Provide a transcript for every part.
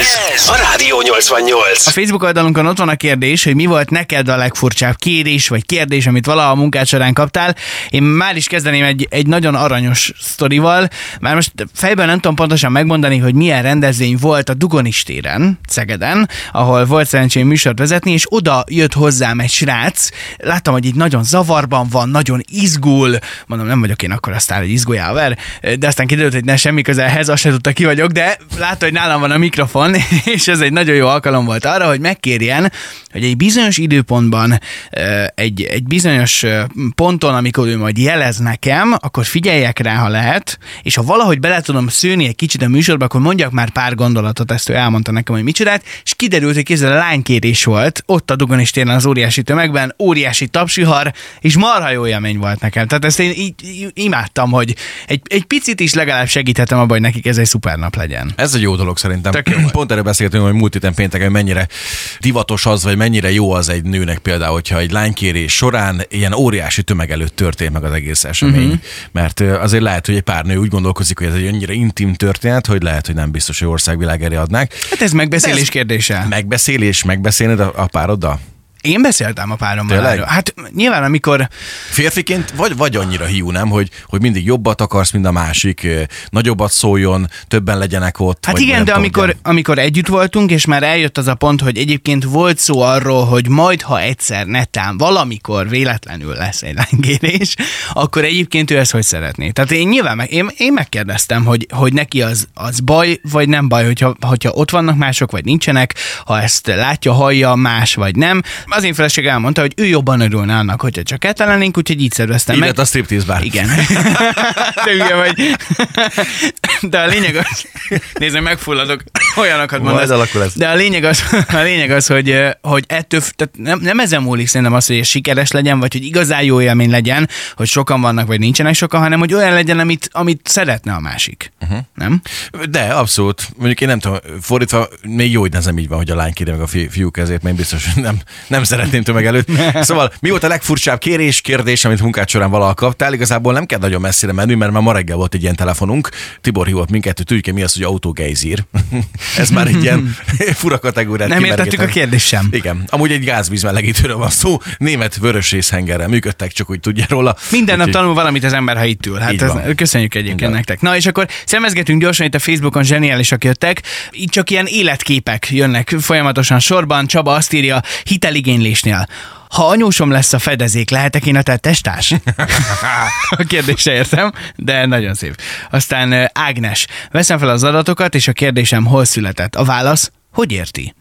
Ez a Rádió 88. A Facebook oldalunkon ott van a kérdés, hogy mi volt neked a legfurcsább kérés vagy kérdés, amit valaha a munkád során kaptál. Én már is kezdeném egy, egy nagyon aranyos sztorival. Már most fejben nem tudom pontosan megmondani, hogy milyen rendezvény volt a Dugonis téren, Szegeden, ahol volt szerencsém műsort vezetni, és oda jött hozzám egy srác. Láttam, hogy így nagyon zavarban van, nagyon izgul. Mondom, nem vagyok én akkor aztán egy izgójáver, de aztán kiderült, hogy ne semmi közelhez, azt se tudta ki vagyok, de látta, hogy nálam van a mikrofon, és ez egy nagyon jó alkalom volt arra, hogy megkérjen, hogy egy bizonyos időpontban, egy, egy bizonyos ponton, amikor ő majd jelez nekem, akkor figyeljek rá, ha lehet, és ha valahogy bele tudom szőni egy kicsit a műsorba, akkor mondjak már pár gondolatot, ezt ő elmondta nekem, hogy micsodát, és kiderült, hogy kézzel a lánykérés volt, ott a Dugonis téren az óriási tömegben, óriási tapsihar, és marha jó élmény volt nekem. Tehát ezt én így, így imádtam, hogy egy, egy picit is legalább segíthetem abban, hogy nekik ez egy szuper nap legyen. Ez egy jó dolog szerintem. Tök jó. Pont erről beszéltünk, hogy múlt héten pénteken, hogy mennyire divatos az, vagy mennyire jó az egy nőnek például, hogyha egy lánykérés során ilyen óriási tömeg előtt történt meg az egész esemény. Mhm. Uh-huh. Mert azért lehet, hogy egy pár nő úgy gondolkozik, hogy ez egy annyira intim történet, hogy lehet, hogy nem biztos, hogy országvilág elé adnák. Hát ez megbeszélés ez- kérdése. Megbeszélés, megbeszélned a, a pároddal? Én beszéltem a párommal erről. Hát nyilván, amikor Férfiként vagy, vagy annyira hiú, nem, hogy, hogy mindig jobbat akarsz, mint a másik, nagyobbat szóljon, többen legyenek ott. Hát igen, de tudom, amikor, amikor együtt voltunk, és már eljött az a pont, hogy egyébként volt szó arról, hogy majd, ha egyszer netán valamikor véletlenül lesz egy lángérés, akkor egyébként ő ezt hogy szeretné. Tehát én nyilván meg, én, én megkérdeztem, hogy, hogy neki az, az baj, vagy nem baj, hogyha, hogyha ott vannak mások, vagy nincsenek, ha ezt látja, hallja más, vagy nem. Az én feleség elmondta, hogy ő jobban örülne annak, hogyha csak ketten lennénk, úgyhogy így szerveztem Így meg. a striptease bár. Igen. De ugye vagy. De a lényeg az, nézd, megfulladok, olyanokat Majd mondasz. alakul ez. De a lényeg az, a lényeg az hogy, eh, hogy ettől, tehát nem, nem ezen múlik szerintem az, hogy sikeres legyen, vagy hogy igazán jó élmény legyen, hogy sokan vannak, vagy nincsenek sokan, hanem hogy olyan legyen, amit, amit szeretne a másik. Uh-huh. Nem? De, abszolút. Mondjuk én nem tudom, fordítva, még jó, hogy ez nem így van, hogy a lány kéri meg a fi- fiúk ezért, mert én biztos, hogy nem, nem szeretném tömeg előtt. Szóval mi volt a legfurcsább kérés, kérdés, amit munkád során valaha kaptál? Igazából nem kell nagyon messzire menni, mert már ma reggel volt egy ilyen telefonunk. Tibor hívott minket, hogy tudjuk mi az, hogy autógejzír. Ez már egy ilyen fura kategóriát Nem értettük a kérdést sem. Igen, amúgy egy gázvíz melegítőről van szó, német vörös részhengerrel működtek, csak úgy tudja róla. Minden nap Úgyhogy- tanul valamit az ember, ha itt ül. Hát Így ez, van. köszönjük egyébként Igen. nektek. Na és akkor szemezgetünk gyorsan itt a Facebookon, zseniálisak jöttek. Itt csak ilyen életképek jönnek folyamatosan sorban. Csaba azt írja, hiteligénylésnél. Ha anyósom lesz a fedezék, lehetek én a te testárs? a kérdésre értem, de nagyon szép. Aztán Ágnes. Veszem fel az adatokat, és a kérdésem hol született. A válasz, hogy érti?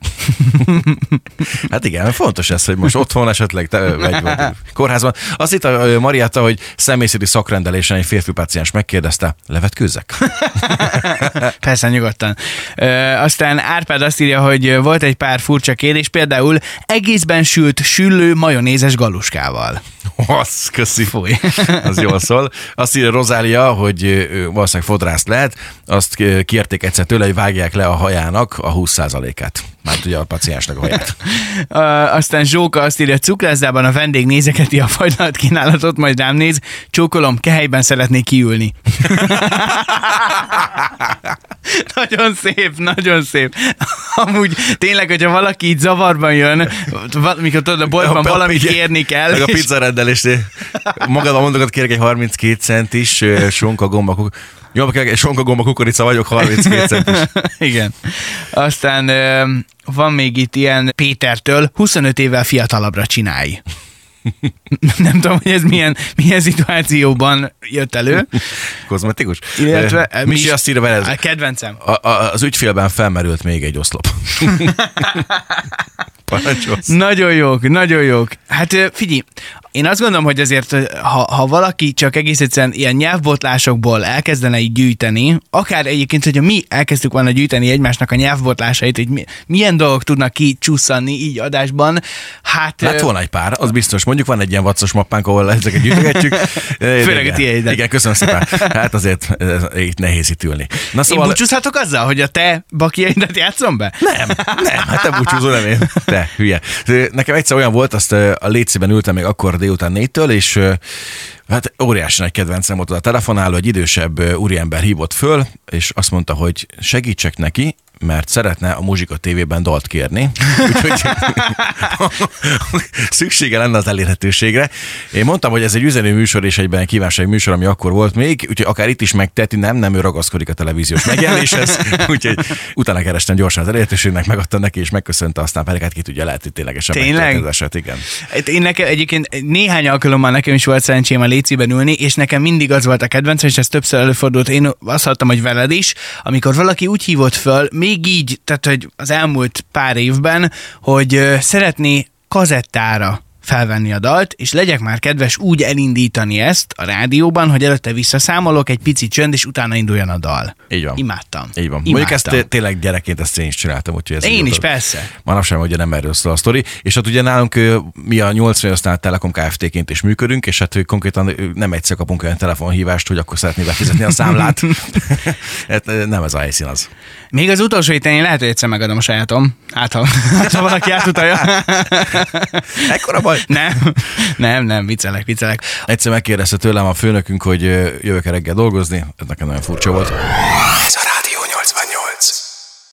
Hát igen, fontos ez, hogy most otthon esetleg te, vagy, vagy kórházban. Azt itt a Marietta, hogy személyzeti szakrendelésen egy férfi páciens megkérdezte, levetkőzzek? Persze, nyugodtan. Ö, aztán Árpád azt írja, hogy volt egy pár furcsa kérés, például egészben sült süllő majonézes galuskával. Az, köszi. Fúj. Az jól szól. Azt írja Rozália, hogy valószínűleg fodrász lehet, azt kérték egyszer tőle, hogy vágják le a hajának a 20%-át. Már ugye a paciensnek a haját. Aztán Zsóka azt írja, cukrászdában a vendég nézeketi a fajdalat kínálatot, majd rám néz, csókolom, kehelyben szeretnék kiülni. nagyon szép, nagyon szép. Amúgy tényleg, hogyha valaki így zavarban jön, mikor tudod, a boltban Ja, valamit kérni kell. Meg a és- pizza rendelésnél. Magadban mondogat, kérek egy 32 centis sonka gomba kérek egy sonka gomba kukorica vagyok, 32 centis. Igen. Aztán van még itt ilyen Pétertől, 25 évvel fiatalabbra csinálj. Nem tudom, hogy ez milyen, milyen szituációban jött elő. Kozmetikus. Illetve, Ö, Misi azt írja vele, A kedvencem. a, a, az ügyfélben felmerült még egy oszlop. Parancsolsz. Nagyon jók, nagyon jók. Hát ö, figyelj, én azt gondolom, hogy azért, ha, ha valaki csak egész egyszerűen ilyen nyelvbotlásokból elkezdene így gyűjteni, akár egyébként, hogyha mi elkezdtük volna gyűjteni egymásnak a nyelvbotlásait, hogy mi, milyen dolgok tudnak kicsusszanni így adásban, hát... Lett volna egy pár, az biztos. Mondjuk van egy ilyen vaccos mappánk, ahol ezeket gyűjtögetjük. Főleg a tiédet. Igen, köszönöm szépen. Hát azért itt nehéz itt ülni. Na Én szóval... búcsúzhatok azzal, hogy a te bakiaidat játszom be? Nem, nem, hát te búcsúzol, nem én. Te, hülye. Nekem egyszer olyan volt, azt a létszében ültem még akkor délután négytől, és hát óriási nagy kedvencem volt a telefonáló, egy idősebb úriember hívott föl, és azt mondta, hogy segítsek neki, mert szeretne a Muzsika TV-ben dalt kérni. Úgyhogy szüksége lenne az elérhetőségre. Én mondtam, hogy ez egy üzenő műsor és egyben egy kívánság műsor, ami akkor volt még, úgyhogy akár itt is megteti, nem, nem ő ragaszkodik a televíziós megjelenéshez, úgyhogy utána kerestem gyorsan az elérhetőségnek, megadtam neki, és megköszönte, aztán pedig hát ki tudja, lehet, hogy ténylegesen Tényleg? az eset, igen. Én nekem egyébként néhány alkalommal nekem is volt szerencsém a léciben ülni, és nekem mindig az volt a kedvencem, és ez többször előfordult. Én azt hallottam, hogy veled is, amikor valaki úgy hívott föl, még így, tehát hogy az elmúlt pár évben, hogy szeretné kazettára felvenni a dalt, és legyek már kedves úgy elindítani ezt a rádióban, hogy előtte visszaszámolok, egy pici csönd, és utána induljon a dal. Így van. Imádtam. Így van. Imádtam. Mondjuk ezt té- tényleg gyerekként ezt én is csináltam, úgyhogy ez Én is, volt. persze. Manapság ugye nem erről szól a sztori, és hát ugye nálunk mi a 88-nál Telekom Kft-ként is működünk, és hát ö, konkrétan nem egyszer kapunk olyan telefonhívást, hogy akkor szeretné befizetni a számlát. hát, nem ez a helyszín az. Még az utolsó héten én lehet, hogy egyszer megadom a sajátom. Hát, ha, ha valaki átutalja. Ekkora baj. Nem, nem, nem, viccelek, viccelek. Egyszer megkérdezte tőlem a főnökünk, hogy jövök-e reggel dolgozni, ez nekem nagyon furcsa volt.